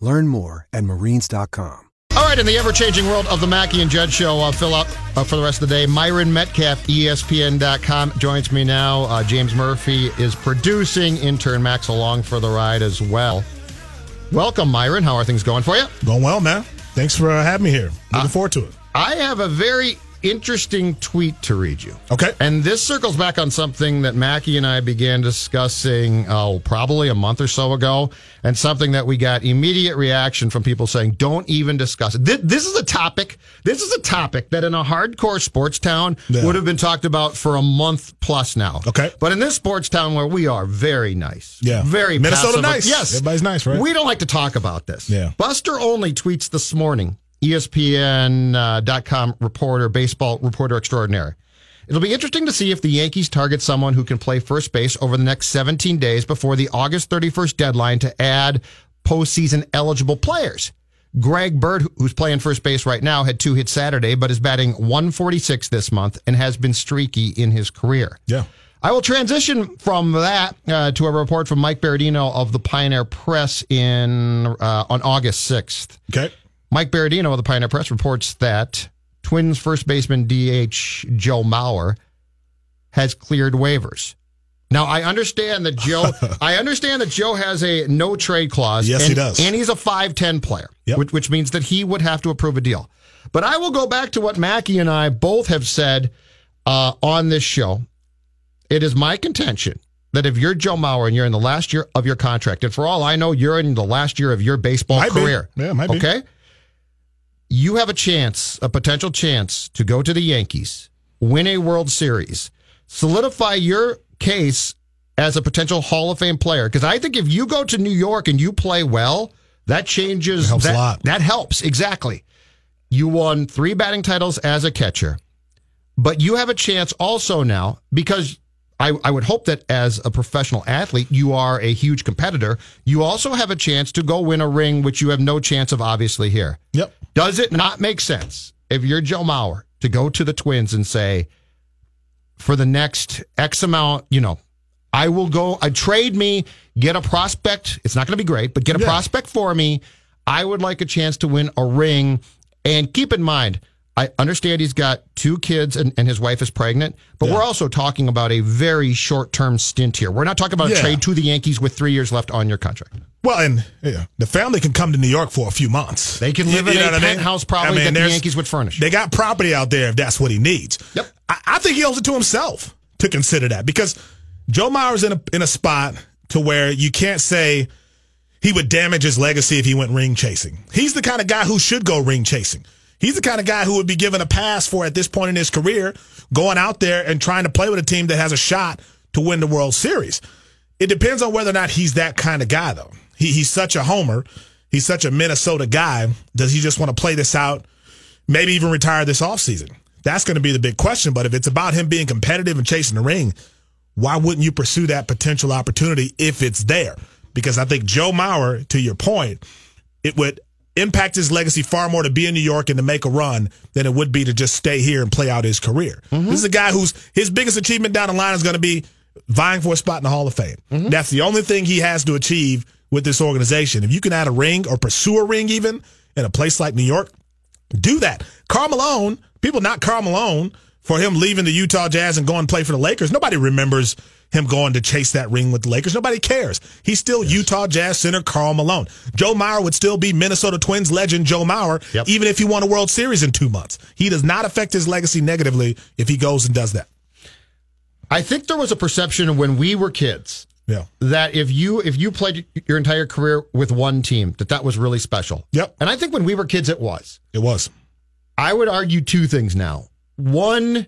Learn more at marines.com. All right, in the ever changing world of the Mackey and Judd show, I'll fill up uh, for the rest of the day. Myron Metcalf, ESPN.com, joins me now. Uh, James Murphy is producing, intern Max along for the ride as well. Welcome, Myron. How are things going for you? Going well, man. Thanks for uh, having me here. Looking uh, forward to it. I have a very interesting tweet to read you. Okay. And this circles back on something that Mackey and I began discussing, oh, probably a month or so ago, and something that we got immediate reaction from people saying, don't even discuss it. This, is a topic, this is a topic that in a hardcore sports town yeah. would have been talked about for a month plus now. Okay. But in this sports town where we are very nice. Yeah. Very Minnesota passive, nice. Yes. Everybody's nice, right? We don't like to talk about this. Yeah. Buster Olney tweets this morning ESPN.com reporter, baseball reporter extraordinary. It'll be interesting to see if the Yankees target someone who can play first base over the next 17 days before the August 31st deadline to add postseason eligible players. Greg Bird, who's playing first base right now, had two hits Saturday, but is batting 146 this month and has been streaky in his career. Yeah. I will transition from that uh, to a report from Mike Berardino of the Pioneer Press in uh, on August 6th. Okay. Mike Berardino of the Pioneer Press reports that Twins first baseman DH Joe Mauer has cleared waivers. Now I understand that Joe. I understand that Joe has a no trade clause. Yes, and, he does, and he's a five ten player, yep. which, which means that he would have to approve a deal. But I will go back to what Mackey and I both have said uh, on this show. It is my contention that if you're Joe Mauer and you're in the last year of your contract, and for all I know, you're in the last year of your baseball might career. Be. Yeah, might okay. Be you have a chance, a potential chance to go to the Yankees, win a World Series, solidify your case as a potential Hall of Fame player. Because I think if you go to New York and you play well, that changes. It helps that, a lot. That helps exactly. You won three batting titles as a catcher, but you have a chance also now because I, I would hope that as a professional athlete, you are a huge competitor. You also have a chance to go win a ring, which you have no chance of obviously here. Yep. Does it not make sense if you're Joe Mauer to go to the Twins and say, for the next X amount, you know, I will go, I trade me, get a prospect. It's not going to be great, but get a yeah. prospect for me. I would like a chance to win a ring. And keep in mind, I understand he's got two kids and, and his wife is pregnant, but yeah. we're also talking about a very short term stint here. We're not talking about yeah. a trade to the Yankees with three years left on your contract. Well, and yeah, the family can come to New York for a few months. They can live you, in you a penthouse I mean? probably I mean, that the Yankees would furnish. They got property out there if that's what he needs. Yep. I, I think he owes it to himself to consider that because Joe Mauer's in a in a spot to where you can't say he would damage his legacy if he went ring chasing. He's the kind of guy who should go ring chasing. He's the kind of guy who would be given a pass for at this point in his career, going out there and trying to play with a team that has a shot to win the World Series. It depends on whether or not he's that kind of guy, though. He, he's such a homer. He's such a Minnesota guy. Does he just want to play this out? Maybe even retire this offseason? That's going to be the big question. But if it's about him being competitive and chasing the ring, why wouldn't you pursue that potential opportunity if it's there? Because I think Joe Mauer, to your point, it would impact his legacy far more to be in New York and to make a run than it would be to just stay here and play out his career. Mm-hmm. This is a guy whose his biggest achievement down the line is going to be vying for a spot in the Hall of Fame. Mm-hmm. That's the only thing he has to achieve with this organization. If you can add a ring or pursue a ring even in a place like New York, do that. Karl Malone, people not Karl Malone for him leaving the Utah Jazz and going to play for the Lakers. Nobody remembers him going to chase that ring with the Lakers. Nobody cares. He's still yes. Utah Jazz center Karl Malone. Joe Mauer would still be Minnesota Twins legend Joe Mauer, yep. even if he won a World Series in two months. He does not affect his legacy negatively if he goes and does that. I think there was a perception when we were kids yeah. That if you if you played your entire career with one team, that that was really special. Yep. And I think when we were kids, it was. It was. I would argue two things now. One,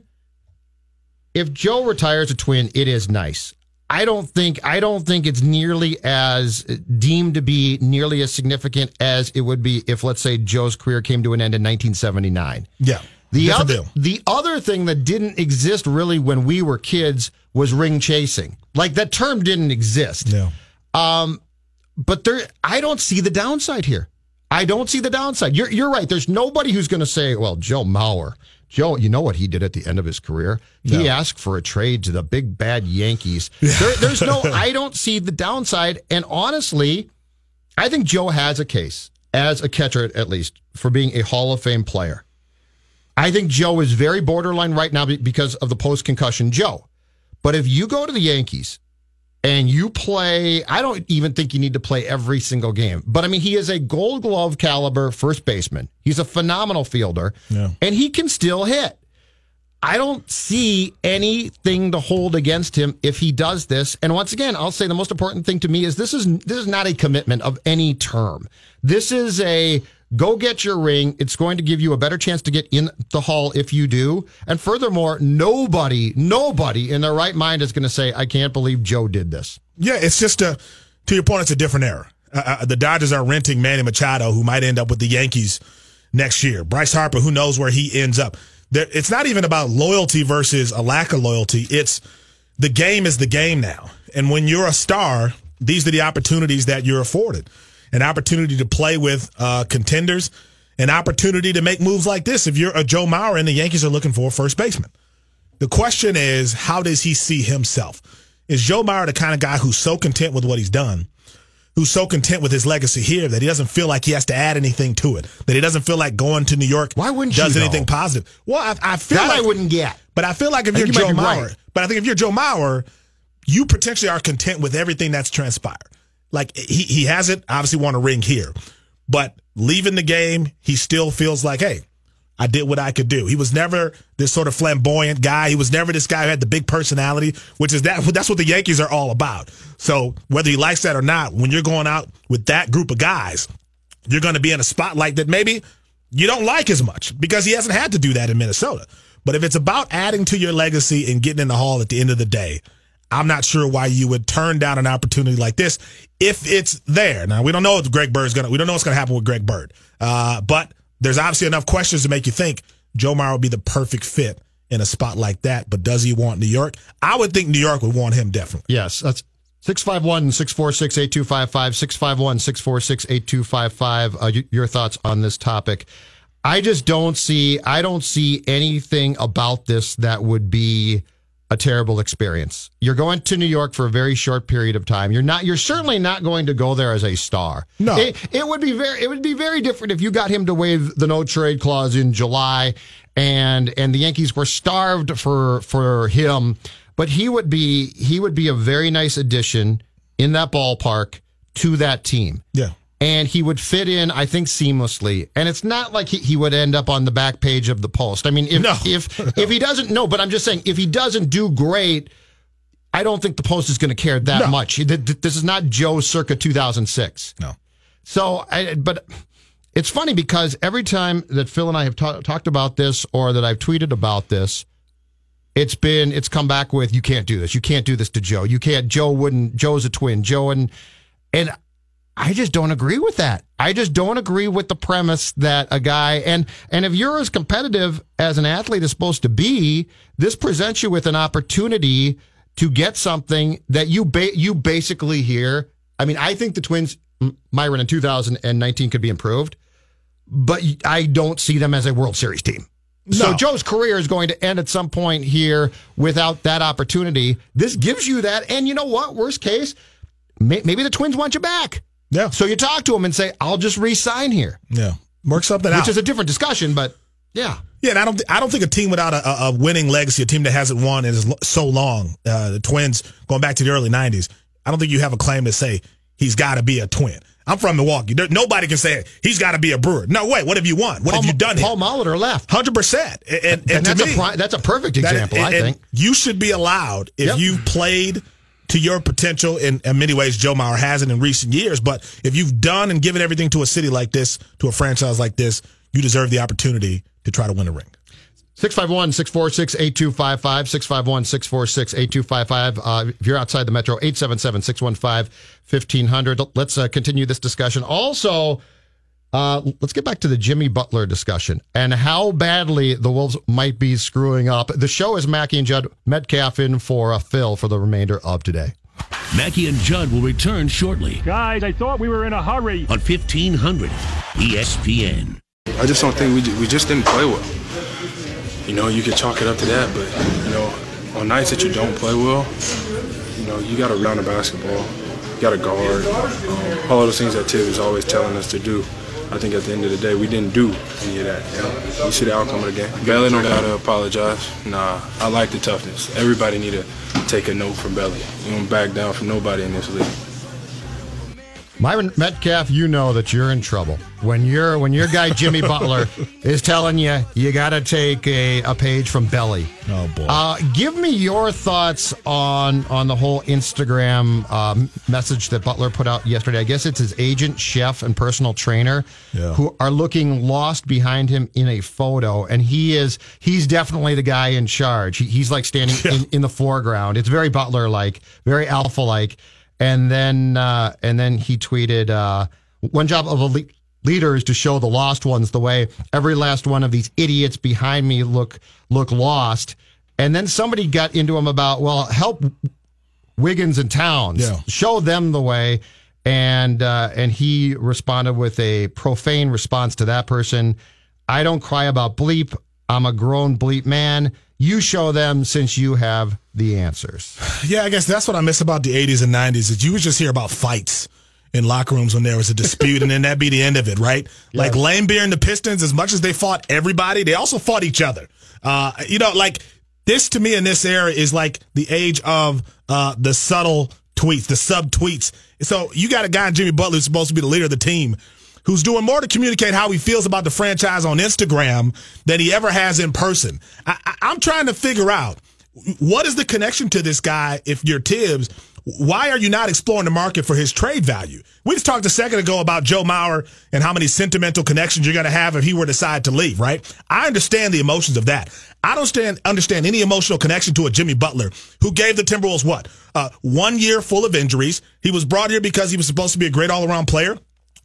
if Joe retires a twin, it is nice. I don't think I don't think it's nearly as deemed to be nearly as significant as it would be if let's say Joe's career came to an end in 1979. Yeah. The other the other thing that didn't exist really when we were kids was ring chasing. Like that term didn't exist. Yeah. Um, but there, I don't see the downside here. I don't see the downside. You're you're right. There's nobody who's going to say, "Well, Joe Mauer, Joe, you know what he did at the end of his career? He asked for a trade to the big bad Yankees." There, there's no. I don't see the downside. And honestly, I think Joe has a case as a catcher, at least, for being a Hall of Fame player. I think Joe is very borderline right now because of the post concussion Joe. But if you go to the Yankees and you play, I don't even think you need to play every single game. But I mean, he is a gold glove caliber first baseman. He's a phenomenal fielder yeah. and he can still hit. I don't see anything to hold against him if he does this. And once again, I'll say the most important thing to me is this is this is not a commitment of any term. This is a Go get your ring. It's going to give you a better chance to get in the hall if you do. And furthermore, nobody, nobody in their right mind is going to say, I can't believe Joe did this. Yeah, it's just a, to your point, it's a different era. Uh, uh, the Dodgers are renting Manny Machado, who might end up with the Yankees next year. Bryce Harper, who knows where he ends up. There, it's not even about loyalty versus a lack of loyalty. It's the game is the game now. And when you're a star, these are the opportunities that you're afforded an opportunity to play with uh, contenders, an opportunity to make moves like this. If you're a Joe Mauer and the Yankees are looking for a first baseman, the question is, how does he see himself? Is Joe Mauer the kind of guy who's so content with what he's done, who's so content with his legacy here that he doesn't feel like he has to add anything to it, that he doesn't feel like going to New York Why wouldn't does you, anything though? positive? Well, I, I feel that like, I wouldn't get. But I feel like if you're you Joe Mauer, right. but I think if you're Joe Mauer, you potentially are content with everything that's transpired. Like he, he hasn't obviously won a ring here, but leaving the game, he still feels like, hey, I did what I could do. He was never this sort of flamboyant guy. He was never this guy who had the big personality, which is that that's what the Yankees are all about. So whether he likes that or not, when you're going out with that group of guys, you're going to be in a spotlight that maybe you don't like as much because he hasn't had to do that in Minnesota. But if it's about adding to your legacy and getting in the hall at the end of the day, I'm not sure why you would turn down an opportunity like this if it's there. Now we don't know if Greg Bird's gonna. We don't know what's gonna happen with Greg Bird. Uh, but there's obviously enough questions to make you think Joe Mauer would be the perfect fit in a spot like that. But does he want New York? I would think New York would want him definitely. Yes, that's 651 646 8255. 651 646 8255. Uh, your thoughts on this topic. I just don't see, I don't see anything about this that would be a terrible experience. You're going to New York for a very short period of time. You're not. You're certainly not going to go there as a star. No, it, it would be very. It would be very different if you got him to waive the no trade clause in July, and and the Yankees were starved for for him. But he would be he would be a very nice addition in that ballpark to that team. Yeah and he would fit in, I think, seamlessly. And it's not like he, he would end up on the back page of the post. I mean, if no. if if he doesn't, no, but I'm just saying, if he doesn't do great, I don't think the post is going to care that no. much. This is not Joe circa 2006. No. So, I, but it's funny because every time that Phil and I have ta- talked about this or that I've tweeted about this, it's been it's come back with you can't do this. You can't do this to Joe. You can't. Joe wouldn't. Joe's a twin. Joe and and I just don't agree with that. I just don't agree with the premise that a guy and and if you're as competitive as an athlete is supposed to be, this presents you with an opportunity to get something that you ba- you basically hear. I mean, I think the Twins, Myron in 2019 could be improved, but I don't see them as a World Series team. No. So Joe's career is going to end at some point here without that opportunity. This gives you that, and you know what? Worst case, maybe the Twins want you back. Yeah. So you talk to him and say, I'll just re-sign here. Yeah. Work something Which out. Which is a different discussion, but yeah. Yeah, and I don't, I don't think a team without a, a, winning legacy, a team that hasn't won in so long, uh, the Twins going back to the early '90s. I don't think you have a claim to say he's got to be a Twin. I'm from Milwaukee. There, nobody can say he's got to be a Brewer. No, wait. What have you won? What Paul, have you done? Paul Molitor left. Hundred percent. And, and, and that's me, a pri- that's a perfect example. That, I think you should be allowed if yep. you've played to your potential in, in many ways. Joe Mauer hasn't in recent years, but if you've done and given everything to a city like this, to a franchise like this, you deserve the opportunity to try to win a ring. 651 646 8255. 651 646 8255. Uh, if you're outside the metro, 877 615 1500. Let's uh, continue this discussion. Also, uh, let's get back to the Jimmy Butler discussion and how badly the Wolves might be screwing up. The show is Mackey and Judd Metcalf in for a fill for the remainder of today. Mackey and Judd will return shortly. Guys, I thought we were in a hurry. On 1500 ESPN. I just don't think we, we just didn't play well you know, you could chalk it up to that. But, you know, on nights that you don't play well, you know, you got to run the basketball, you got to guard, um, all those things that Tibbs is always telling us to do. I think at the end of the day, we didn't do any of that. You, know? you see the outcome of the game. Belly don't gotta apologize. Nah, I like the toughness. Everybody need to take a note from Belly. You don't back down from nobody in this league. Myron Metcalf, you know that you're in trouble when you're when your guy Jimmy Butler is telling you you got to take a, a page from Belly. Oh boy! Uh, give me your thoughts on on the whole Instagram um, message that Butler put out yesterday. I guess it's his agent, chef, and personal trainer yeah. who are looking lost behind him in a photo, and he is he's definitely the guy in charge. He, he's like standing yeah. in, in the foreground. It's very Butler like, very alpha like and then uh, and then he tweeted, uh, "One job of a le- leader is to show the lost ones the way. Every last one of these idiots behind me look look lost." And then somebody got into him about, "Well, help Wiggins and Towns, yeah. show them the way." And uh, and he responded with a profane response to that person. I don't cry about bleep. I'm a grown bleep man. You show them since you have the answers. Yeah, I guess that's what I miss about the 80s and 90s is you would just hear about fights in locker rooms when there was a dispute and then that'd be the end of it, right? Yes. Like Laimbeer and the Pistons, as much as they fought everybody, they also fought each other. Uh, you know, like this to me in this era is like the age of uh, the subtle tweets, the sub tweets. So you got a guy, Jimmy Butler, who's supposed to be the leader of the team who's doing more to communicate how he feels about the franchise on Instagram than he ever has in person. I, am trying to figure out what is the connection to this guy if you're Tibbs. Why are you not exploring the market for his trade value? We just talked a second ago about Joe Mauer and how many sentimental connections you're going to have if he were to decide to leave, right? I understand the emotions of that. I don't stand, understand any emotional connection to a Jimmy Butler who gave the Timberwolves what? Uh, one year full of injuries. He was brought here because he was supposed to be a great all around player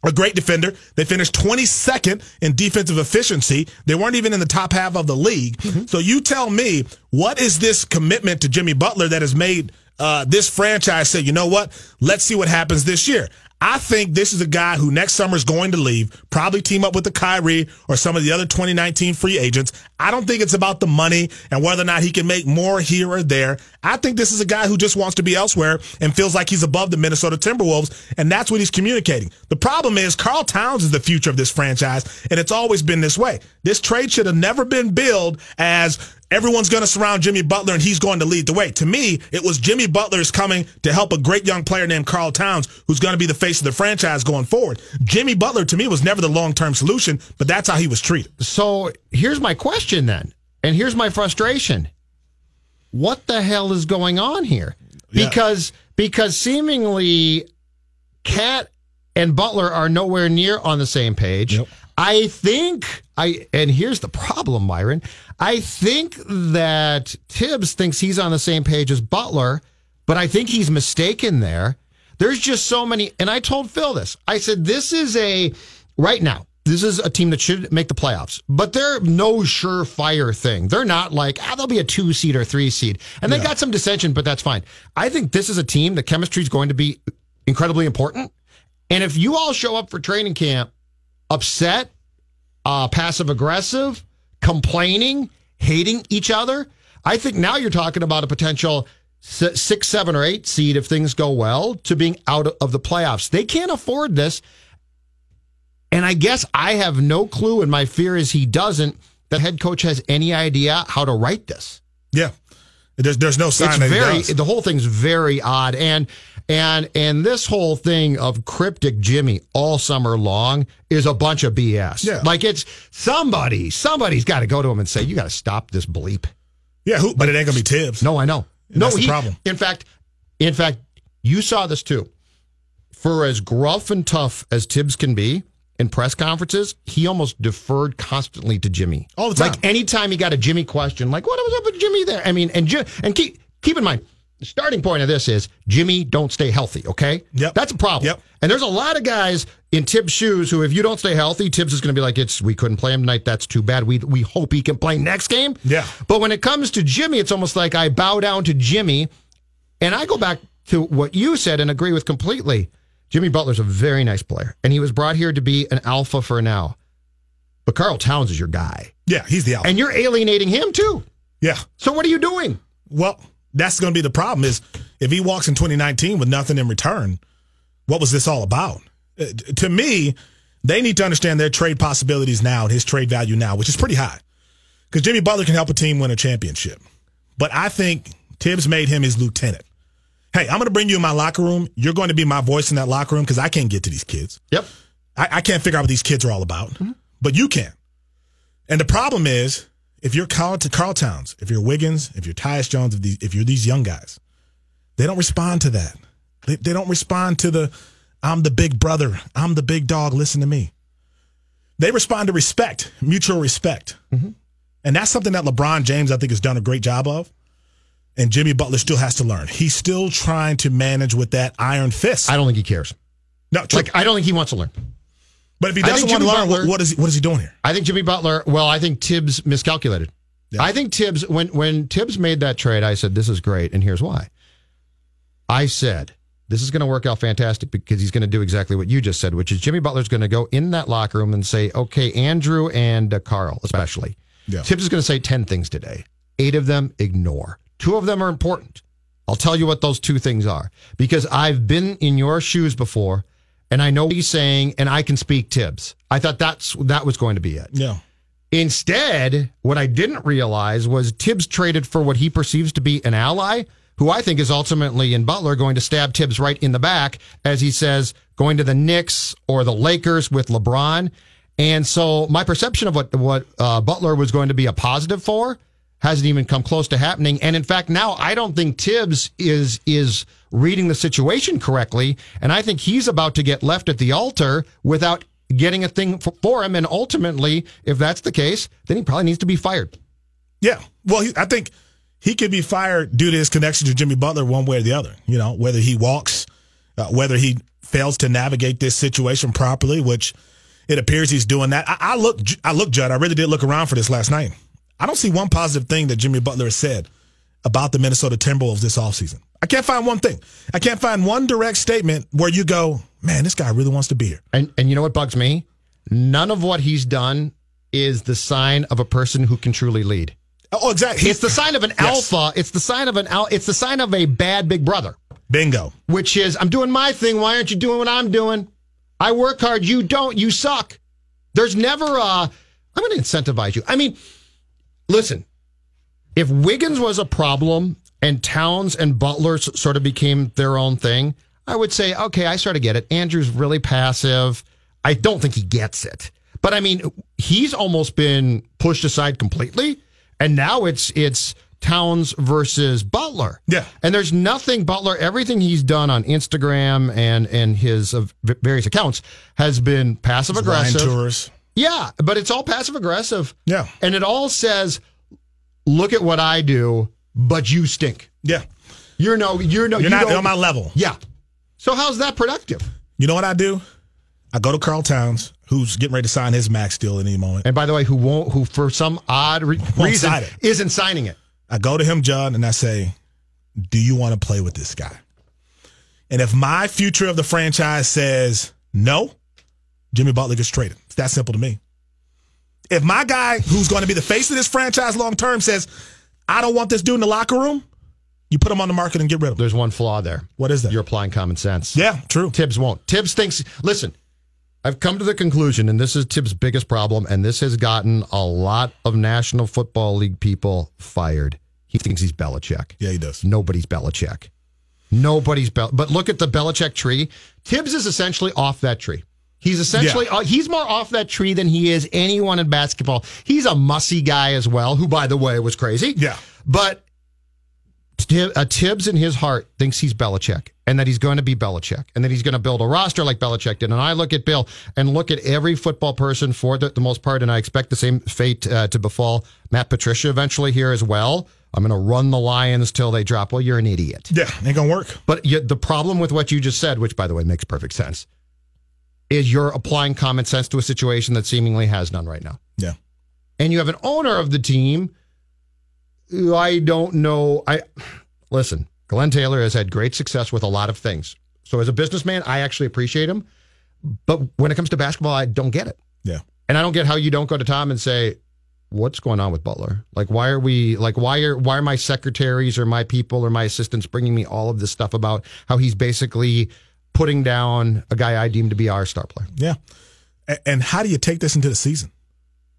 a great defender. They finished 22nd in defensive efficiency. They weren't even in the top half of the league. Mm-hmm. So you tell me, what is this commitment to Jimmy Butler that has made uh, this franchise say, you know what? Let's see what happens this year. I think this is a guy who next summer is going to leave, probably team up with the Kyrie or some of the other 2019 free agents. I don't think it's about the money and whether or not he can make more here or there. I think this is a guy who just wants to be elsewhere and feels like he's above the Minnesota Timberwolves, and that's what he's communicating. The problem is Karl Towns is the future of this franchise, and it's always been this way. This trade should have never been billed as everyone's going to surround Jimmy Butler and he's going to lead the way. To me, it was Jimmy Butler's coming to help a great young player named Karl Towns, who's going to be the face of the franchise going forward. Jimmy Butler, to me, was never the long term solution, but that's how he was treated. So here's my question then, and here's my frustration. What the hell is going on here? Because yeah. because seemingly KAT and Butler are nowhere near on the same page. Yep. I think I and here's the problem, Myron. I think that Tibbs thinks he's on the same page as Butler, but I think he's mistaken there. There's just so many and I told Phil this. I said this is a right now. This is a team that should make the playoffs, but they're no surefire thing. They're not like, ah, they'll be a two seed or three seed. And they yeah. got some dissension, but that's fine. I think this is a team that chemistry is going to be incredibly important. And if you all show up for training camp upset, uh, passive aggressive, complaining, hating each other. I think now you're talking about a potential six, seven, or eight seed if things go well to being out of the playoffs. They can't afford this. And I guess I have no clue, and my fear is he doesn't, that head coach has any idea how to write this. Yeah. There's there's no sign it's very the whole thing's very odd and and and this whole thing of cryptic Jimmy all summer long is a bunch of BS. Yeah. Like it's somebody somebody's got to go to him and say you got to stop this bleep. Yeah, who, but it ain't gonna be Tibbs. No, I know. no, that's the he, problem. In fact, in fact, you saw this too. For as gruff and tough as Tibbs can be in press conferences, he almost deferred constantly to Jimmy All the time. Like anytime he got a Jimmy question, like what was up with Jimmy there? I mean, and and keep keep in mind. The starting point of this is Jimmy don't stay healthy, okay? Yep. That's a problem. Yep. And there's a lot of guys in Tibbs' shoes who, if you don't stay healthy, Tibbs is going to be like, "It's we couldn't play him tonight. That's too bad. We we hope he can play next game." Yeah. But when it comes to Jimmy, it's almost like I bow down to Jimmy, and I go back to what you said and agree with completely. Jimmy Butler's a very nice player, and he was brought here to be an alpha for now. But Karl Towns is your guy, Yeah, he's the alpha. and you're alienating him too. yeah. So what are you doing? Well, that's going to be the problem is if he walks in 2019 with nothing in return, what was this all about? Uh, to me, they need to understand their trade possibilities now and his trade value now, which is pretty high. Because Jimmy Butler can help a team win a championship. But I think Tibbs made him his lieutenant. Hey, I'm going to bring you in my locker room. You're going to be my voice in that locker room because I can't get to these kids. Yep. I, I can't figure out what these kids are all about, but you can. And the problem is, if you're Karl, Karl Towns, if you're Wiggins, if you're Tyus Jones, if, these, if you're these young guys, they don't respond to that. They, they don't respond to the, I'm the big brother, I'm the big dog, listen to me. They respond to respect, mutual respect. Mm-hmm. And that's something that LeBron James, I think, has done a great job of. And Jimmy Butler still has to learn. He's still trying to manage with that iron fist. I don't think he cares. no, true. Like I don't think he wants to learn. But if he doesn't want to learn, Butler- what, what is he, what is he doing here? I think Jimmy Butler. Well, I think Tibbs miscalculated. Yeah. I think Tibbs when when Tibbs made that trade, I said this is great, and here's why. I said this is going to work out fantastic because he's going to do exactly what you just said, which is Jimmy Butler's going to go in that locker room and say, "Okay, Andrew and uh, Karl, especially." Yeah. Tibbs is going to say ten things today. Eight of them ignore. Two of them are important. I'll tell you what those two things are because I've been in your shoes before, and I know what he's saying, and I can speak Tibbs. I thought that's that was going to be it. Yeah. Instead, what I didn't realize was Tibbs traded for what he perceives to be an ally, who I think is ultimately in Butler going to stab Tibbs right in the back, as he says, going to the Knicks or the Lakers with LeBron. And so my perception of what what uh, Butler was going to be a positive for hasn't even come close to happening. And in fact, now I don't think Tibbs is is reading the situation correctly, and I think he's about to get left at the altar without getting a thing for, him. And ultimately, if that's the case, then he probably needs to be fired. Yeah. Well, he, I think he could be fired due to his connection to Jimmy Butler one way or the other. You know, whether he walks, uh, whether he fails to navigate this situation properly, which it appears he's doing that. I, I look, I look, Judd. I really did look around for this last night. I don't see one positive thing that Jimmy Butler has said about the Minnesota Timberwolves this offseason. I can't find one thing. I can't find one direct statement where you go, man, this guy really wants to be here. And and you know what bugs me? None of what he's done is the sign of a person who can truly lead. Oh, oh exactly. It's the sign of an Yes. alpha. It's the sign of an al- It's the sign of a bad big brother. Bingo. which is I'm doing my thing. Why aren't you doing what I'm doing? I work hard. You don't. You suck. There's never a, I'm going to incentivize you. I mean, listen, if Wiggins was a problem and Towns and Butler sort of became their own thing, I would say, okay, I sort of get it. Andrew's really passive. I don't think he gets it. But I mean, he's almost been pushed aside completely. And now it's, it's, Towns versus Butler. Yeah. And there's nothing Butler, everything he's done on Instagram and and his uh, various accounts has been passive aggressive. Yeah, but it's all passive aggressive. Yeah. And it all says, look at what I do, but you stink. Yeah. You're no, you're no, You're you not on my level. Yeah. So how's that productive? You know what I do? I go to Karl Towns, who's getting ready to sign his max deal at any moment. And by the way, who won't, who for some odd re- reason sign isn't signing it. I go to him, John, and I say, Do you want to play with this guy? And if my future of the franchise says no, Jimmy Butler gets traded. It's that simple to me. If my guy who's going to be the face of this franchise long term says, I don't want this dude in the locker room, you put him on the market and get rid of him. There's one flaw there. What is that? You're applying common sense. yeah, true. Tibbs won't. Tibbs thinks, listen, I've come to the conclusion, and this is Tibbs' biggest problem, and this has gotten a lot of National Football League people fired. He thinks he's Belichick. Yeah, he does. Nobody's Belichick. Nobody's Bel. But look at the Belichick tree. Tibbs is essentially off that tree. He's essentially uh, he's more off that tree than he is anyone in basketball. He's a mussy guy as well, who by the way was crazy. Yeah. But uh, Tibbs in his heart thinks he's Belichick and that he's going to be Belichick and that he's going to build a roster like Belichick did. And I look at Bill and look at every football person for the, the most part, and I expect the same fate uh, to befall Matt Patricia eventually here as well. I'm going to run the Lions till they drop. Well, you're an idiot. Yeah, ain't gonna work. But you, the problem with what you just said, which by the way makes perfect sense, is you're applying common sense to a situation that seemingly has none right now. Yeah. And you have an owner of the team who I don't know. I listen, Glenn Taylor has had great success with a lot of things. So as a businessman, I actually appreciate him. But when it comes to basketball, I don't get it. Yeah. And I don't get how you don't go to Tom and say, "What's going on with Butler? Like, why are we like why are why are my secretaries or my people or my assistants bringing me all of this stuff about how he's basically putting down a guy I deem to be our star player?" Yeah. And how do you take this into the season?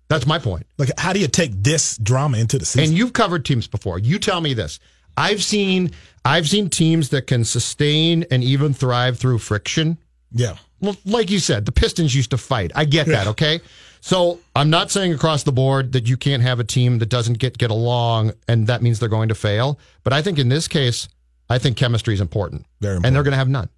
That's my point. Like, how do you take this drama into the season? And you've covered teams before. You tell me this. I've seen I've seen teams that can sustain and even thrive through friction. yeah. Well, like you said, the Pistons used to fight. I get that, Yeah. okay? So I'm not saying across the board that you can't have a team that doesn't get get along and that means they're going to fail. But I think in this case, I think chemistry is important. Very And they're going to have none.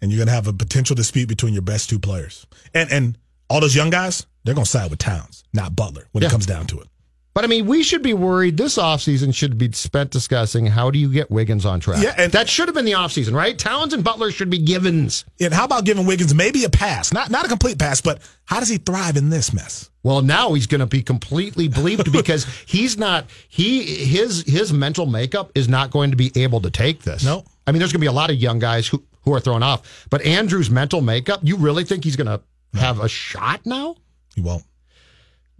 And you're gonna have a potential dispute between your best two players. And and all those young guys, they're gonna side with Towns, not Butler, when Yeah. it comes down to it. But I mean, we should be worried. This offseason should be spent discussing how do you get Wiggins on track. Yeah, and- that should have been the offseason, right? Towns and Butler should be givens. And how about giving Wiggins maybe a pass? Not not a complete pass, but how does he thrive in this mess? Well, now he's going to be completely believed because he's not he his his mental makeup is not going to be able to take this. No. I mean, there's going to be a lot of young guys who who are thrown off, but Andrew's mental makeup, you really think he's going to have a shot now? He won't.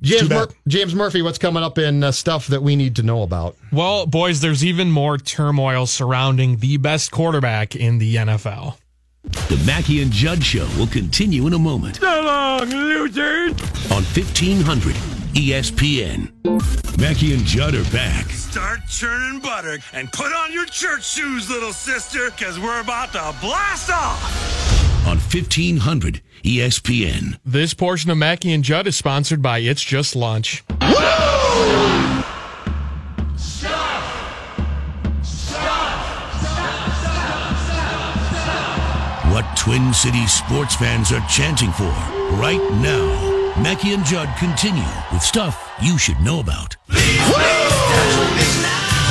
James. Mur- James Murphy, what's coming up in uh, stuff that we need to know about? Well, boys, there's even more turmoil surrounding the best quarterback in the NFL. The Mackey and Judd Show will continue in a moment So long, losers! on 1500 ESPN. Mackey and Judd are back. Start churning butter and put on your church shoes, little sister, because we're about to blast off. on 1500 ESPN. This portion of Mackey and Judd is sponsored by It's Just Lunch. What Twin Cities sports fans are chanting for right now. Mackey and Judd continue with stuff you should know about.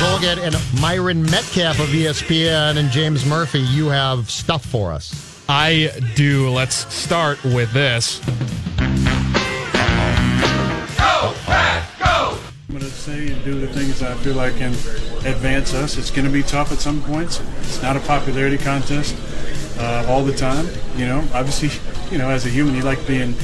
Zulgad and Myron Metcalf of ESPN and James Murphy, you have stuff for us. I do. Let's start with this. Go, Pat, go! I'm going to say and do the things I feel like can advance us. It's going to be tough at some points. It's not a popularity contest uh, all the time. You know, obviously, you know, as a human, you like being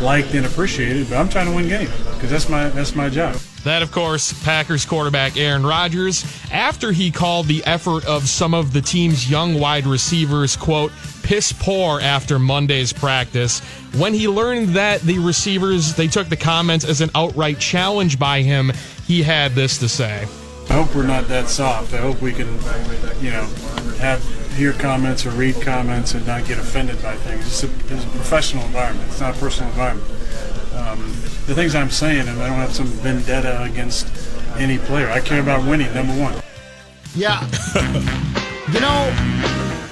liked and appreciated. But I'm trying to win games because that's my that's my job. That, of course, Packers quarterback Aaron Rodgers, after he called the effort of some of the team's young wide receivers, quote, piss poor after Monday's practice. When he learned that the receivers, they took the comments as an outright challenge by him, he had this to say. I hope we're not that soft. I hope we can, you know, have hear comments or read comments and not get offended by things. It's a, it's a professional environment. It's not a personal environment. Um, the things I'm saying, and I don't have some vendetta against any player. I care about winning. Number one. Yeah. you know.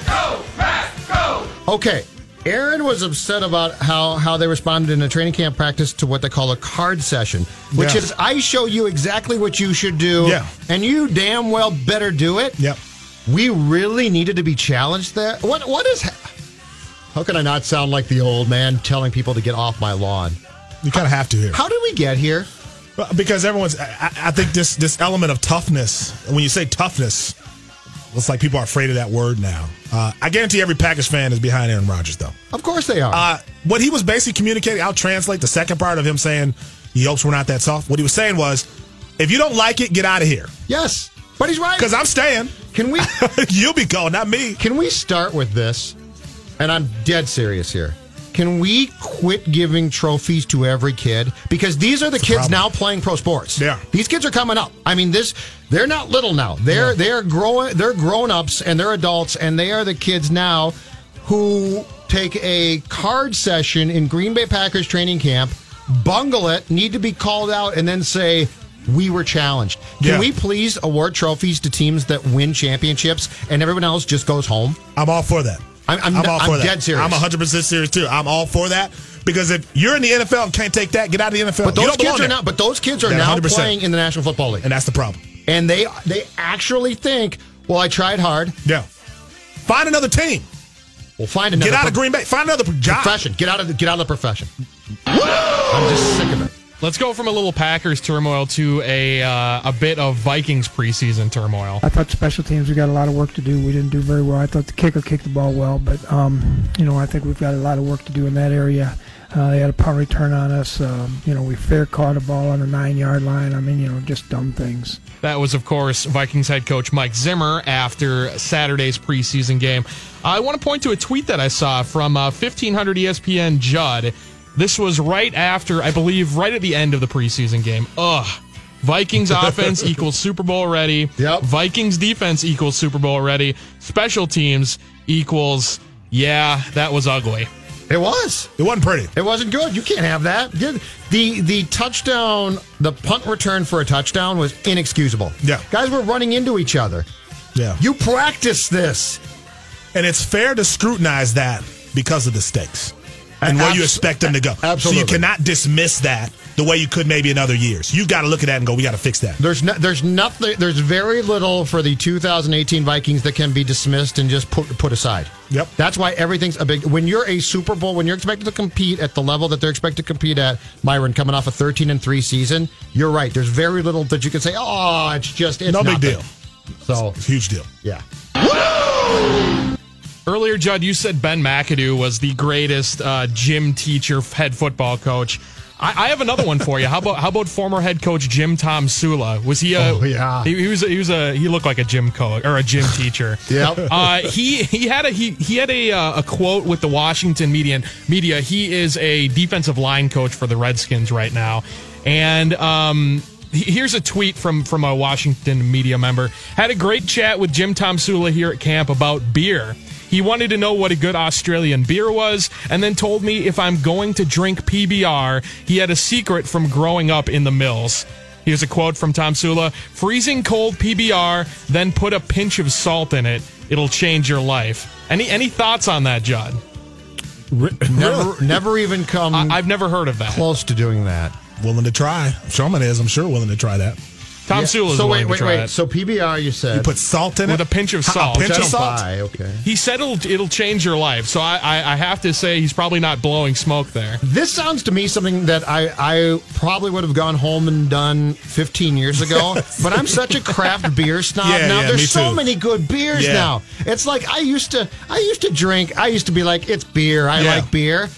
Go, Pat, go! Okay. Aaron was upset about how, how they responded in a training camp practice to what they call a card session, which Yeah. is I show you exactly what you should do, Yeah. and you damn well better do it. Yep. We really needed to be challenged there. What what is? How can I not sound like the old man telling people to get off my lawn? You kind of have to here. How did we get here? Because everyone's, I, I think this this element of toughness. When you say toughness, it's like people are afraid of that word now. Uh, I guarantee every Packers fan is behind Aaron Rodgers, though. Of course they are. Uh, what he was basically communicating, I'll translate the second part of him saying he hopes we're not that soft. What he was saying was, if you don't like it, get out of here. yes, but he's right. Because I'm staying. Can we You'll be gone, not me. Can we start with this? And I'm dead serious here. Can we quit giving trophies to every kid? Because these are the kids problem. now playing pro sports. Yeah. These kids are coming up. I mean, this they're not little now. They're they're growing they're grown ups and they're adults and they are the kids now who take a card session in Green Bay Packers training camp, bungle it, need to be called out, and then say, we were challenged. Can Yeah. we please award trophies to teams that win championships and everyone else just goes home? I'm all for that. I'm- I'm- all for I'm that. dead serious. I'm 100% serious too. I'm all for that because if you're in the NFL and can't take that, get out of the NFL. But those kids are there. now. But those kids are now 100%. playing in the National Football League, and that's the problem. and they they actually think, well, I tried hard. Yeah. Find another team. We'll find another Get out of Green Bay. Find another job. profession. Get out of the get out of the profession. I'm just sick of it. Let's go from a little Packers turmoil to a uh, a bit of Vikings preseason turmoil. I thought special teams we got a lot of work to do. We didn't do very well. I thought the kicker kicked the ball well, but um, you know I think we've got a lot of work to do in that area. Uh, they had a punt return on us. Um, you know we fair caught a ball on the nine yard line. I mean you know just dumb things. That was, of course, Vikings head coach Mike Zimmer after Saturday's preseason game. I want to point to a tweet that I saw from uh, 1500 ESPN Judd. This was right after, I believe, right at the end of the preseason game. Ugh. Vikings offense equals Super Bowl ready. Yep. Vikings defense equals Super Bowl ready. Special teams equals, yeah, that was ugly. It was. It wasn't pretty. It wasn't good. You can't have that. The the touchdown, the punt return for a touchdown was inexcusable. Yeah. Guys were running into each other. Yeah. You practice this. And it's fair to scrutinize that because of the stakes and where you expect them to go. So you cannot dismiss that the way you could maybe in other years. You've got to look at that and go, we got to fix that. There's no, there's nothing. There's very little for the 2018 Vikings that can be dismissed and just put put aside. Yep. That's why everything's a big. When you're a Super Bowl, when you're expected to compete at the level that they're expected to compete at, Myron coming off a 13 and three season, you're right. There's very little that you can say. Oh, it's just it's No big deal. So It's a huge deal. yeah. Earlier, Judd, you said Ben McAdoo was the greatest uh, gym teacher, head football coach. I, I have another one for you. How about how about former head coach Jim Tomsula? Was he a? Oh, yeah. He, he was. A, he was a. He looked like a gym coach or a gym teacher. Yep. Uh, he he had a he he had a uh, a quote with the Washington media. Media. He is a defensive line coach for the Redskins right now, and um. Here's a tweet from from a Washington media member. Had a great chat with Jim Tomsula here at camp about beer. He wanted to know what a good Australian beer was, and then told me if I'm going to drink PBR, he had a secret from growing up in the mills. Here's a quote from Tomsula Freezing cold PBR, then put a pinch of salt in it. It'll change your life. Any any thoughts on that, Judd? Never never even come I, I've never heard of that. close to doing that. Willing to try. Showman is, I'm sure, willing to try that. Tomsula's so willing wait, wait, to try wait. it. So PBR, you said You put salt in with it? With a pinch of A salt. pinch I of salt? buy, Okay. He said it'll it'll change your life. So I, I I have to say he's probably not blowing smoke there. This sounds to me something that I, I probably would have gone home and done 15 years ago. but I'm such a craft beer snob Yeah, now. yeah, There's me so too. many good beers Yeah. now. It's like I used to I used to drink. I used to be like it's beer. I Yeah. like beer.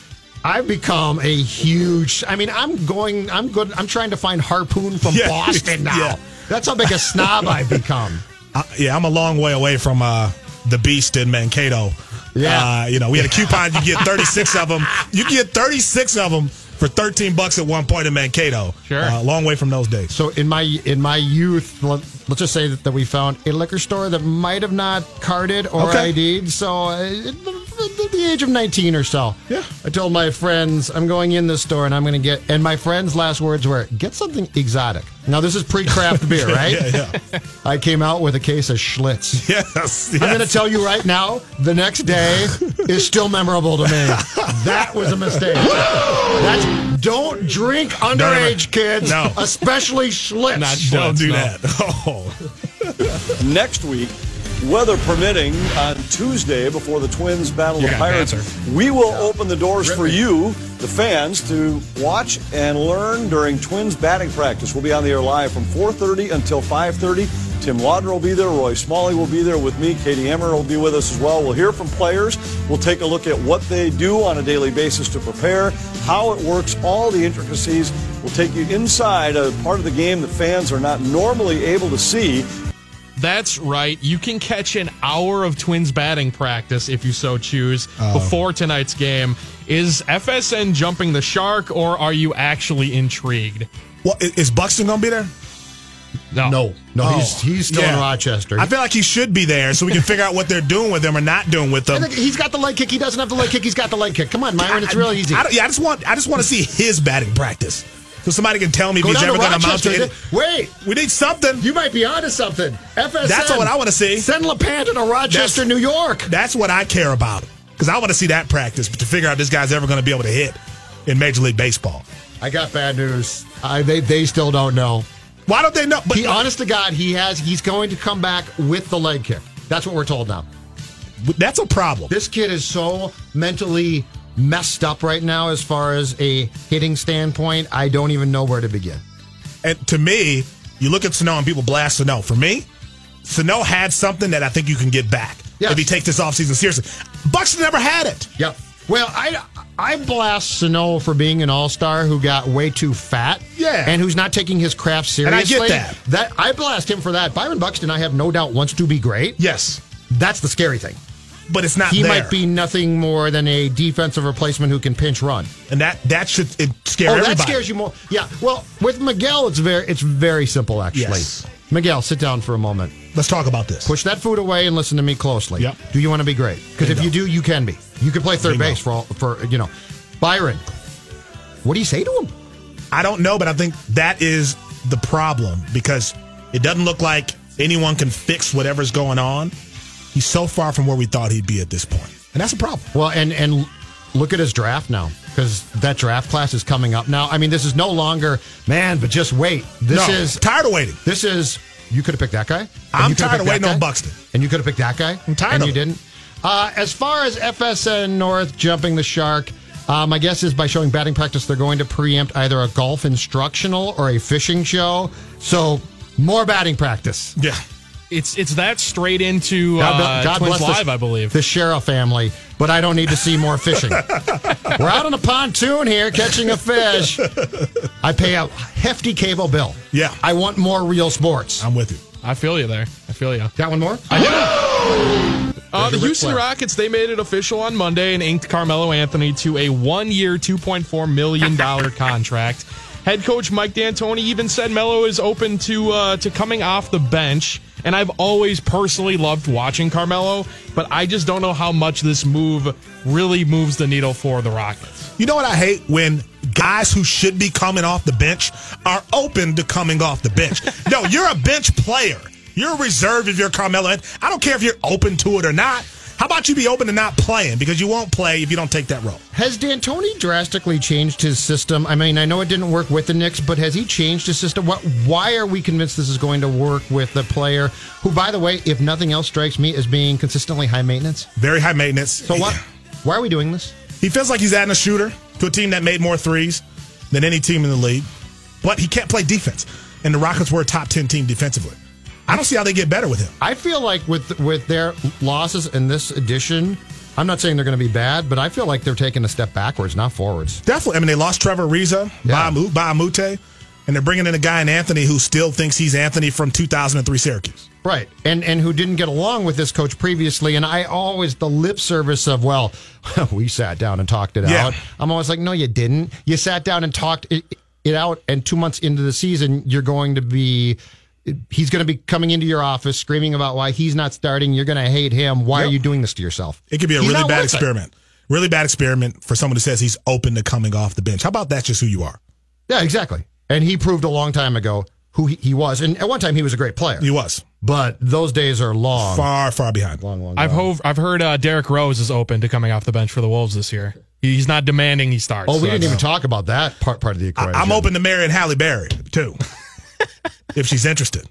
I've become a huge. I mean, I'm going. I'm good. I'm trying to find Harpoon from Yeah. Boston now. Yeah. That's how big a snob I've become. Uh, yeah, I'm a long way away from uh, the beast in Mankato. Yeah. Uh, you know, we had a coupon. You get 36 of them. You get 36 of them for 13 bucks at one point in Mankato. Sure. Uh, long way from those days. So in my in my youth, let, us just say that, that we found a liquor store that might have not carded or Okay. ID'd. So uh, at the age of 19 or so, Yeah. I told my friends I'm going in this store and I'm going to get. And my friends' last words were, "Get something exotic." Now this is pre-craft beer, right? Yeah, yeah. I came out with a case of Schlitz. Yes. yes. I'm going to tell you right now, the next day is still memorable to me. That was a mistake. That's don't drink underage kids, No. especially Schlitz. Not Don't do no. that. Oh. next week, weather permitting, on Tuesday before the Twins battle the Pirates. We will open the doors for you, the fans, to watch and learn during Twins batting practice. We'll be on the air live from 4:30 until 5:30. Tim Laudner will be there. Roy Smalley will be there with me. Katie Emmer will be with us as well. We'll hear from players. We'll take a look at what they do on a daily basis to prepare, how it works, all the intricacies. We'll take you inside a part of the game that fans are not normally able to see That's right. You can catch an hour of Twins batting practice if you so choose Oh. before tonight's game. Is FSN jumping the shark or are you actually intrigued? Well, is Buxton going to be there? No. No, no, Oh, he's he's still in. Rochester. I feel like he should be there so we can figure out what they're doing with him or not doing with him. he's got the leg kick. He doesn't have the leg kick. He's got the leg kick. Come on, Myron. It's real easy. I, don't- yeah, I just want I just want to see his batting practice. So somebody can tell me Go if he's ever going to mount. Wait, We need something. you might be onto something. FSN. That's what I want to see. Send LePanta to Rochester, That's- New York. That's what I care about because I want to see that practice to figure out if this guy's ever going to be able to hit in Major League Baseball. I got bad news. I, they they still don't know. Why don't they know? But He, honest to God, he has. He's going to come back with the leg kick. That's what we're told now. that's a problem. This kid is so mentally messed up right now as far as a hitting standpoint. I don't even know where to begin. And to me, you look at Sano and people blast Sano. For me, Sano had something that I think you can get back Yes. if he takes this offseason seriously. Buxton never had it. Yep. Well, I I blast Sano for being an all star who got way too fat. Yeah. And who's not taking his craft seriously. And I get that. That I blast him for that. Byron Buxton, I have no doubt, wants to be great. Yes, That's the scary thing. But it's not He there. might be nothing more than a defensive replacement who can pinch run. and that that should it scare oh, everybody. that scares you more. Yeah. Well, with Miguel, it's very it's very simple actually. Yes. Miguel, sit down for a moment. Let's talk about this. Push that food away and listen to me closely. Yep. Do you want to be great? Because if you uh, do, you can be. You can play third Bingo. base for all, for you know. Byron, what do you say to him? I don't know, but I think that is the problem because it doesn't look like anyone can fix whatever's going on. He's so far from where we thought he'd be at this point, and that's a problem. Well, and and look at his draft now because that draft class is coming up now. I mean, this is no longer man, but just wait. This No, is tired of waiting. This is you could have picked that guy. I'm you could have tired of waiting on Buxton. and you could have picked that guy. I'm tired and you it. didn't. Uh, as far as FSN North jumping the shark, uh, my guess is by showing batting practice, they're going to preempt either a golf instructional or a fishing show. So more batting practice. Yeah. It's it's that straight into God, uh, God Twins bless Live, the, I believe. the Sheriff family, but I don't need to see more fishing. We're out on a pontoon here catching a fish. I pay a hefty cable bill. Yeah. I want more real sports. I'm with you. I feel you there. I feel you. Got one more? Uh, the Houston Flair. Rockets, they made it official on Monday and inked Carmelo Anthony to a one year, $2.4 million contract. Head coach Mike D'Antoni even said Melo is open to uh, to coming off the bench. And I've always personally loved watching Carmelo, but I just don't know how much this move really moves the needle for the Rockets. You know what I hate when guys who should be coming off the bench are open to coming off the bench. no, you're a bench player. You're a reserve if you're Carmelo. I don't care if you're open to it or not. How about you be open to not playing because you won't play if you don't take that role? Has D'Antoni drastically changed his system? I mean, I know it didn't work with the Knicks, but has he changed his system? What, why are we convinced this is going to work with the player who, by the way, if nothing else, strikes me as being consistently high maintenance? Very high maintenance. So what? Why are we doing this? He feels like he's adding a shooter to a team that made more threes than any team in the league, but he can't play defense. And the Rockets were a top 10 team defensively. I don't see how they get better with him. I feel like with with their losses in this edition, I'm not saying they're going to be bad, but I feel like they're taking a step backwards, not forwards. Definitely. I mean, they lost Trevor Ariza, Yeah. Mbah a Moute, and they're bringing in a guy in Anthony who still thinks he's Anthony from 2003 Syracuse. Right. And and who didn't get along with this coach previously. And I always, the lip service of, well, we sat down and talked it Yeah. out. I'm always like, no, you didn't. You sat down and talked it, it out. And two months into the season, you're going to be, he's going to be coming into your office screaming about why he's not starting. You're going to hate him. Why are you doing this to yourself? It could be a He's really bad worth it. experiment. Really bad experiment for someone who says he's open to coming off the bench. How about that's just who you are? Yeah, exactly. And he proved a long time ago who he, he was. And at one time, he was a great player. He was. But those days are long. Far, far behind. Long, long I've, gone. hove, I've heard uh, Derrick Rose is open to coming off the bench for the Wolves this year. He's not demanding he starts. Oh, we so didn't even talk about that part part of the equation. I'm open to marrying Halle Berry, too, if she's interested.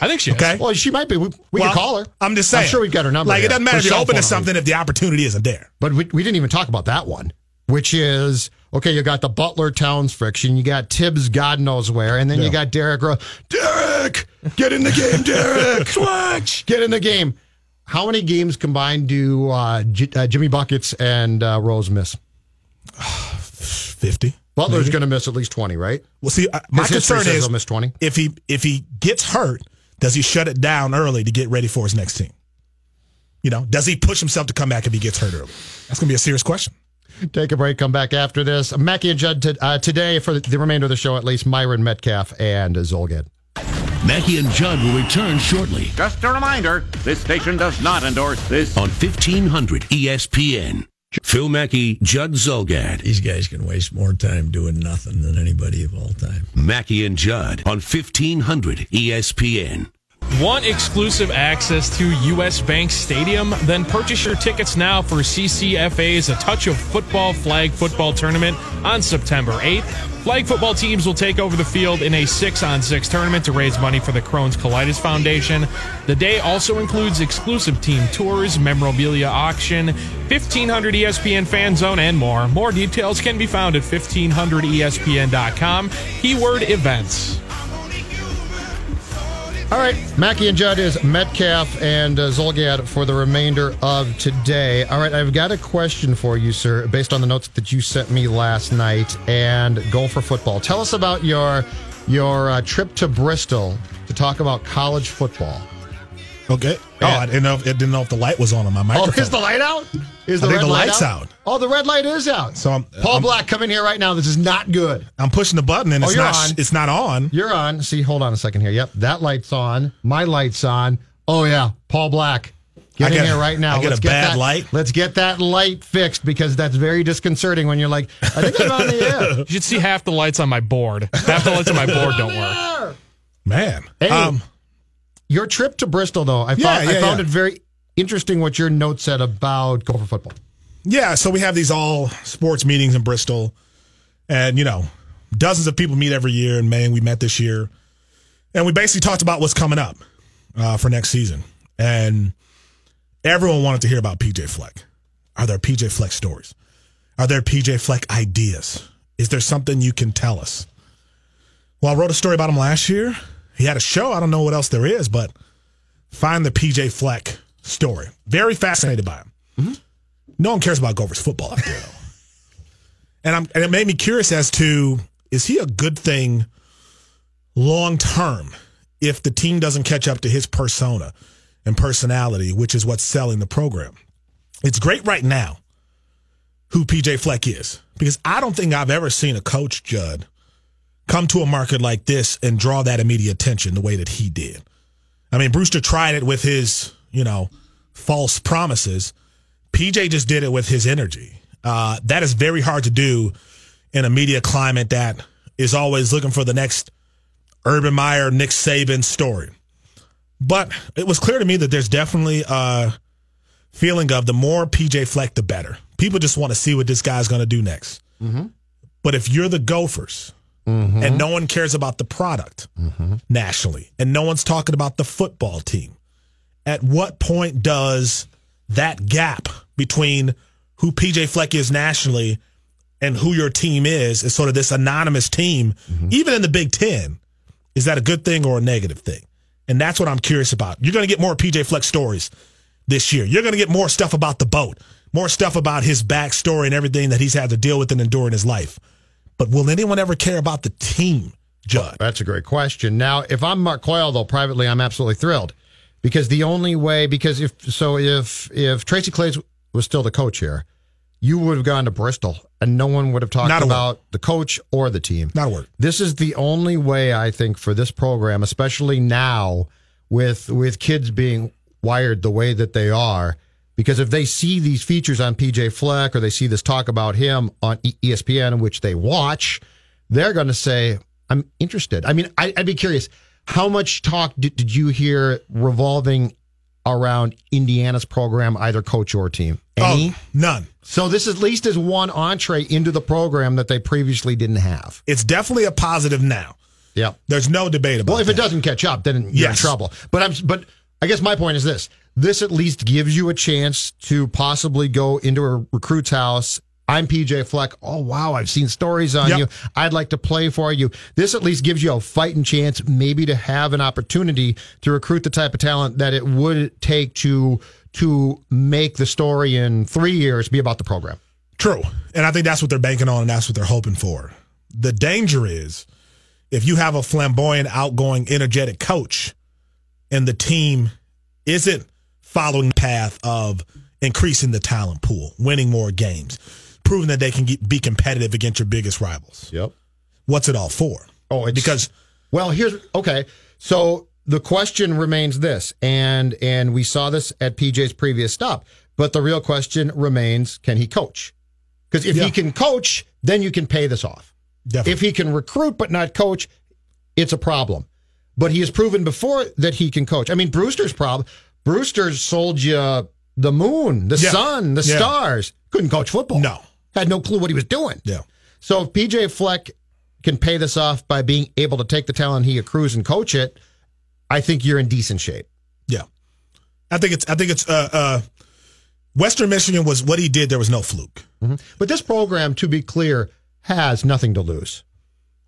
I think she is. Okay? Well, she might be. We, we Well, can call her. I'm just saying. I'm sure we've got her number. Like, here. it doesn't matter Her if you're open to something if the opportunity isn't there. But we, we didn't even talk about that one, which is okay. You got the Butler Towns friction. You got Thibs, God knows where, and then you got Derrick. Rose. Derek, get in the game, Derek. Switch, get in the game. How many games combined do uh, J- uh, Jimmy buckets and uh, Rose miss? 50. Butler's going to miss at least twenty, right? Well, see, uh, my concern is miss 20. if he if he gets hurt, Does he shut it down early to get ready for his next team? You know, does he push himself to come back if he gets hurt early? That's going to be a serious question. Take a break, come back after this. Mackey and Judd t- uh, today, for the, the remainder of the show at least, Myron Medcalf and Zulgad. Mackey and Judd will return shortly Just a reminder, this station does not endorse this. on 1500 ESPN. Phil Mackey, Judd Zulgad. These guys can waste more time doing nothing than anybody of all time. Mackey and Judd on 1500 ESPN. Want exclusive access to US Bank Stadium? Then purchase your tickets now for CCFA's A Touch of Football Flag Football Tournament on September 8th. Flag football teams will take over the field in a six on six tournament to raise money for the Crohn's Colitis Foundation. The day also includes exclusive team tours, memorabilia auction, 1500 ESPN fan zone, and more. More details can be found at 1500ESPN.com. Keyword events. All right, Mackey and Judd is Medcalf and uh, Zulgad for the remainder of today. All right, I've got a question for you, sir, based on the notes that you sent me last night. And go for football. Tell us about your your uh, trip to Bristol to talk about college football. Okay. Oh, I didn't know. If, I didn't know if the light was on on my microphone. Oh, microphone. is the light out? Is I the think red the light light's out. Oh, the red light is out. So I'm Paul I'm, Black, come in here right now. This is not good. I'm pushing the button and Oh, it's you're not. on. It's not on. You're on. See, hold on a second here. Yep, that light's on. My light's on. Oh yeah, Paul Black. Get I in get- here right now. I get Let's a bad that, light? Let's get that light fixed because that's very disconcerting when you're like, I think I'm on the air. You should see half the lights on my board. Half the lights on my board don't work. Man. Hey, Um, your trip to Bristol, though, I found, Yeah, I found yeah. it very interesting what your note said about Gopher football. Yeah, so we have these all sports meetings in Bristol, and you know, dozens of people meet every year in May, we met this year, and we basically talked about what's coming up uh, for next season, and everyone wanted to hear about PJ Fleck. Are there PJ Fleck stories? Are there PJ Fleck ideas? Is there something you can tell us? Well, I wrote a story about him last year. He had a show. I don't know what else there is, but find the PJ Fleck story. Very fascinated by him. Mm-hmm. No one cares about Gophers football out there, though. and I'm and it made me curious as to is he a good thing long term if the team doesn't catch up to his persona and personality, which is what's selling the program. It's great right now who PJ Fleck is because I don't think I've ever seen a coach Judd come to a market like this and draw that immediate attention the way that he did. I mean, Brewster tried it with his, you know, false promises. PJ just did it with his energy. Uh, that is very hard to do in a media climate that is always looking for the next Urban Meyer, Nick Saban story. But it was clear to me that there's definitely a feeling of the more PJ Fleck, the better. People just want to see what this guy's going to do next. But if you're the Gophers Mm-hmm. and no one cares about the product mm-hmm. nationally and no one's talking about the football team, at what point does that gap between who PJ Fleck is nationally and who your team is, is sort of this anonymous team, mm-hmm. even in the Big Ten, is that a good thing or a negative thing? And that's what I'm curious about. You're going to get more PJ Fleck stories this year. You're going to get more stuff about the boat, more stuff about his backstory and everything that he's had to deal with and endure in his life. But will anyone ever care about the team, Judd? That's a great question. Now, if I'm Mark Coyle, though, privately, I'm absolutely thrilled because the only way, because if so, if if Tracy Claeys was still the coach here, you would have gone to Bristol and no one would have talked Not a word. about the coach or the team. Not a word. This is the only way I think for this program, especially now with with kids being wired the way that they are. Because if they see these features on PJ Fleck or they see this talk about him on ESPN, which they watch, they're going to say, I'm interested. I mean, I, I'd be curious. How much talk did, did you hear revolving around Indiana's program, either coach or team? Oh, Any? Oh, none. So this at least is one entree into the program that they previously didn't have. It's definitely a positive now. Yeah. There's no debate about Well, if that. it doesn't catch up, then you're in trouble. But I'm but I guess my point is this. This at least gives you a chance to possibly go into a recruit's house. I'm PJ Fleck. Oh wow, I've seen stories on Yep. you. I'd like to play for you. This at least gives you a fighting chance, maybe to have an opportunity to recruit the type of talent that it would take to to make the story in three years be about the program. True. And I think that's what they're banking on and that's what they're hoping for. The danger is if you have a flamboyant, outgoing, energetic coach, and the team isn't following the path of increasing the talent pool, winning more games, proving that they can get, be competitive against your biggest rivals. Yep. What's it all for? Oh, it's, because well, here's okay. So the question remains this, and and we saw this at PJ's previous stop, but the real question remains: Can he coach? Because if Yeah. he can coach, then you can pay this off. Definitely. If he can recruit but not coach, it's a problem. But he has proven before that he can coach. I mean, Brewster's problem. Brewster's sold you the moon, the Yeah. sun, the Yeah. stars. Couldn't coach football. No. Had no clue what he was doing. Yeah. So if PJ Fleck can pay this off by being able to take the talent he accrues and coach it, I think you're in decent shape. Yeah, I think it's I think it's uh, uh, Western Michigan was what he did. There was no fluke. But this program, to be clear, has nothing to lose.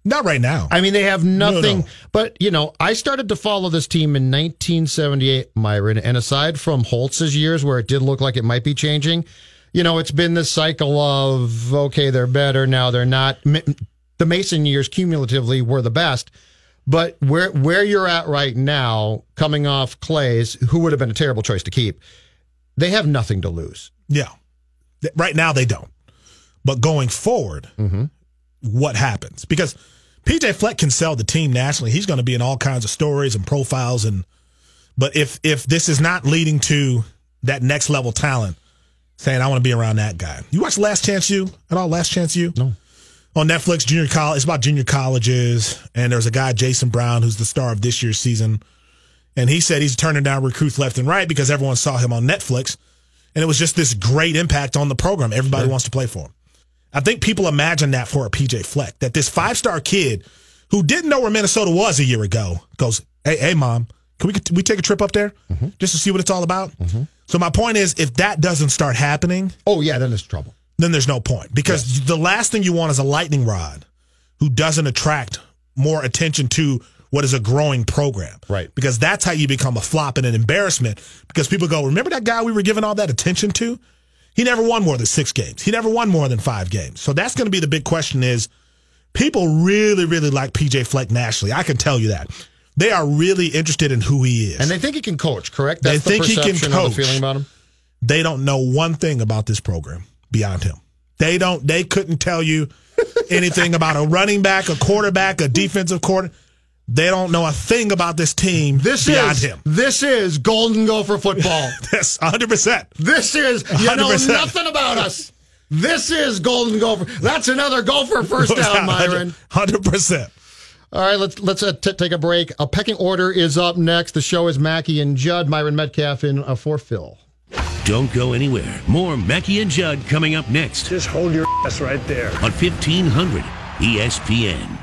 Not right now. I mean, they have nothing. no. But you know, I started to follow this team in 1978, Myron. And aside from Holtz's years, where it did look like it might be changing, you know, it's been this cycle of okay, they're better now, they're not. The Mason years cumulatively were the best. But where where you're at right now, coming off Claeys, who would have been a terrible choice to keep, they have nothing to lose. Yeah, right now they don't. But going forward, Mm-hmm. what happens? Because PJ Fleck can sell the team nationally. He's going to be in all kinds of stories and profiles. And but if if this is not leading to that next level talent, saying I want to be around that guy. You watch Last Chance U at all? Last Chance U? No. On Netflix, junior college. It's about junior colleges, and there's a guy Jason Brown who's the star of this year's season, and he said he's turning down recruits left and right because everyone saw him on Netflix, and it was just this great impact on the program. Everybody wants to play for him. I think people imagine that for a PJ Fleck, that this five star kid who didn't know where Minnesota was a year ago goes, "Hey, hey, mom, can we we take a trip up there mm-hmm. just to see what it's all about?" Mm-hmm. So my point is, if that doesn't start happening, oh yeah, then it's trouble. Then there's no point because the last thing you want is a lightning rod who doesn't attract more attention to what is a growing program. Right. Because that's how you become a flop and an embarrassment. Because people go, remember that guy we were giving all that attention to? He never won more than six games. He never won more than five games. So that's going to be the big question is people really, really like PJ Fleck nationally. I can tell you that. They are really interested in who he is. And they think he can coach, correct? They That's the think he can or the coach. feeling about him. They don't know one thing about this program beyond him. They don't. They couldn't tell you anything about a running back, a quarterback, a defensive coordinator. They don't know a thing about this team This beyond is him. this is Golden Gopher football. That's 100. percent This is you know 100%. nothing about us. This is Golden Gopher. That's another Gopher first down, Myron. Hundred percent. All right, let's let's uh, t- take a break. A pecking order is up next. The show is Mackey and Judd. Myron Medcalf in uh, for Phil. Don't go anywhere. More Mackey and Judd coming up next Just hold your ass right there. on E 1500 ESPN.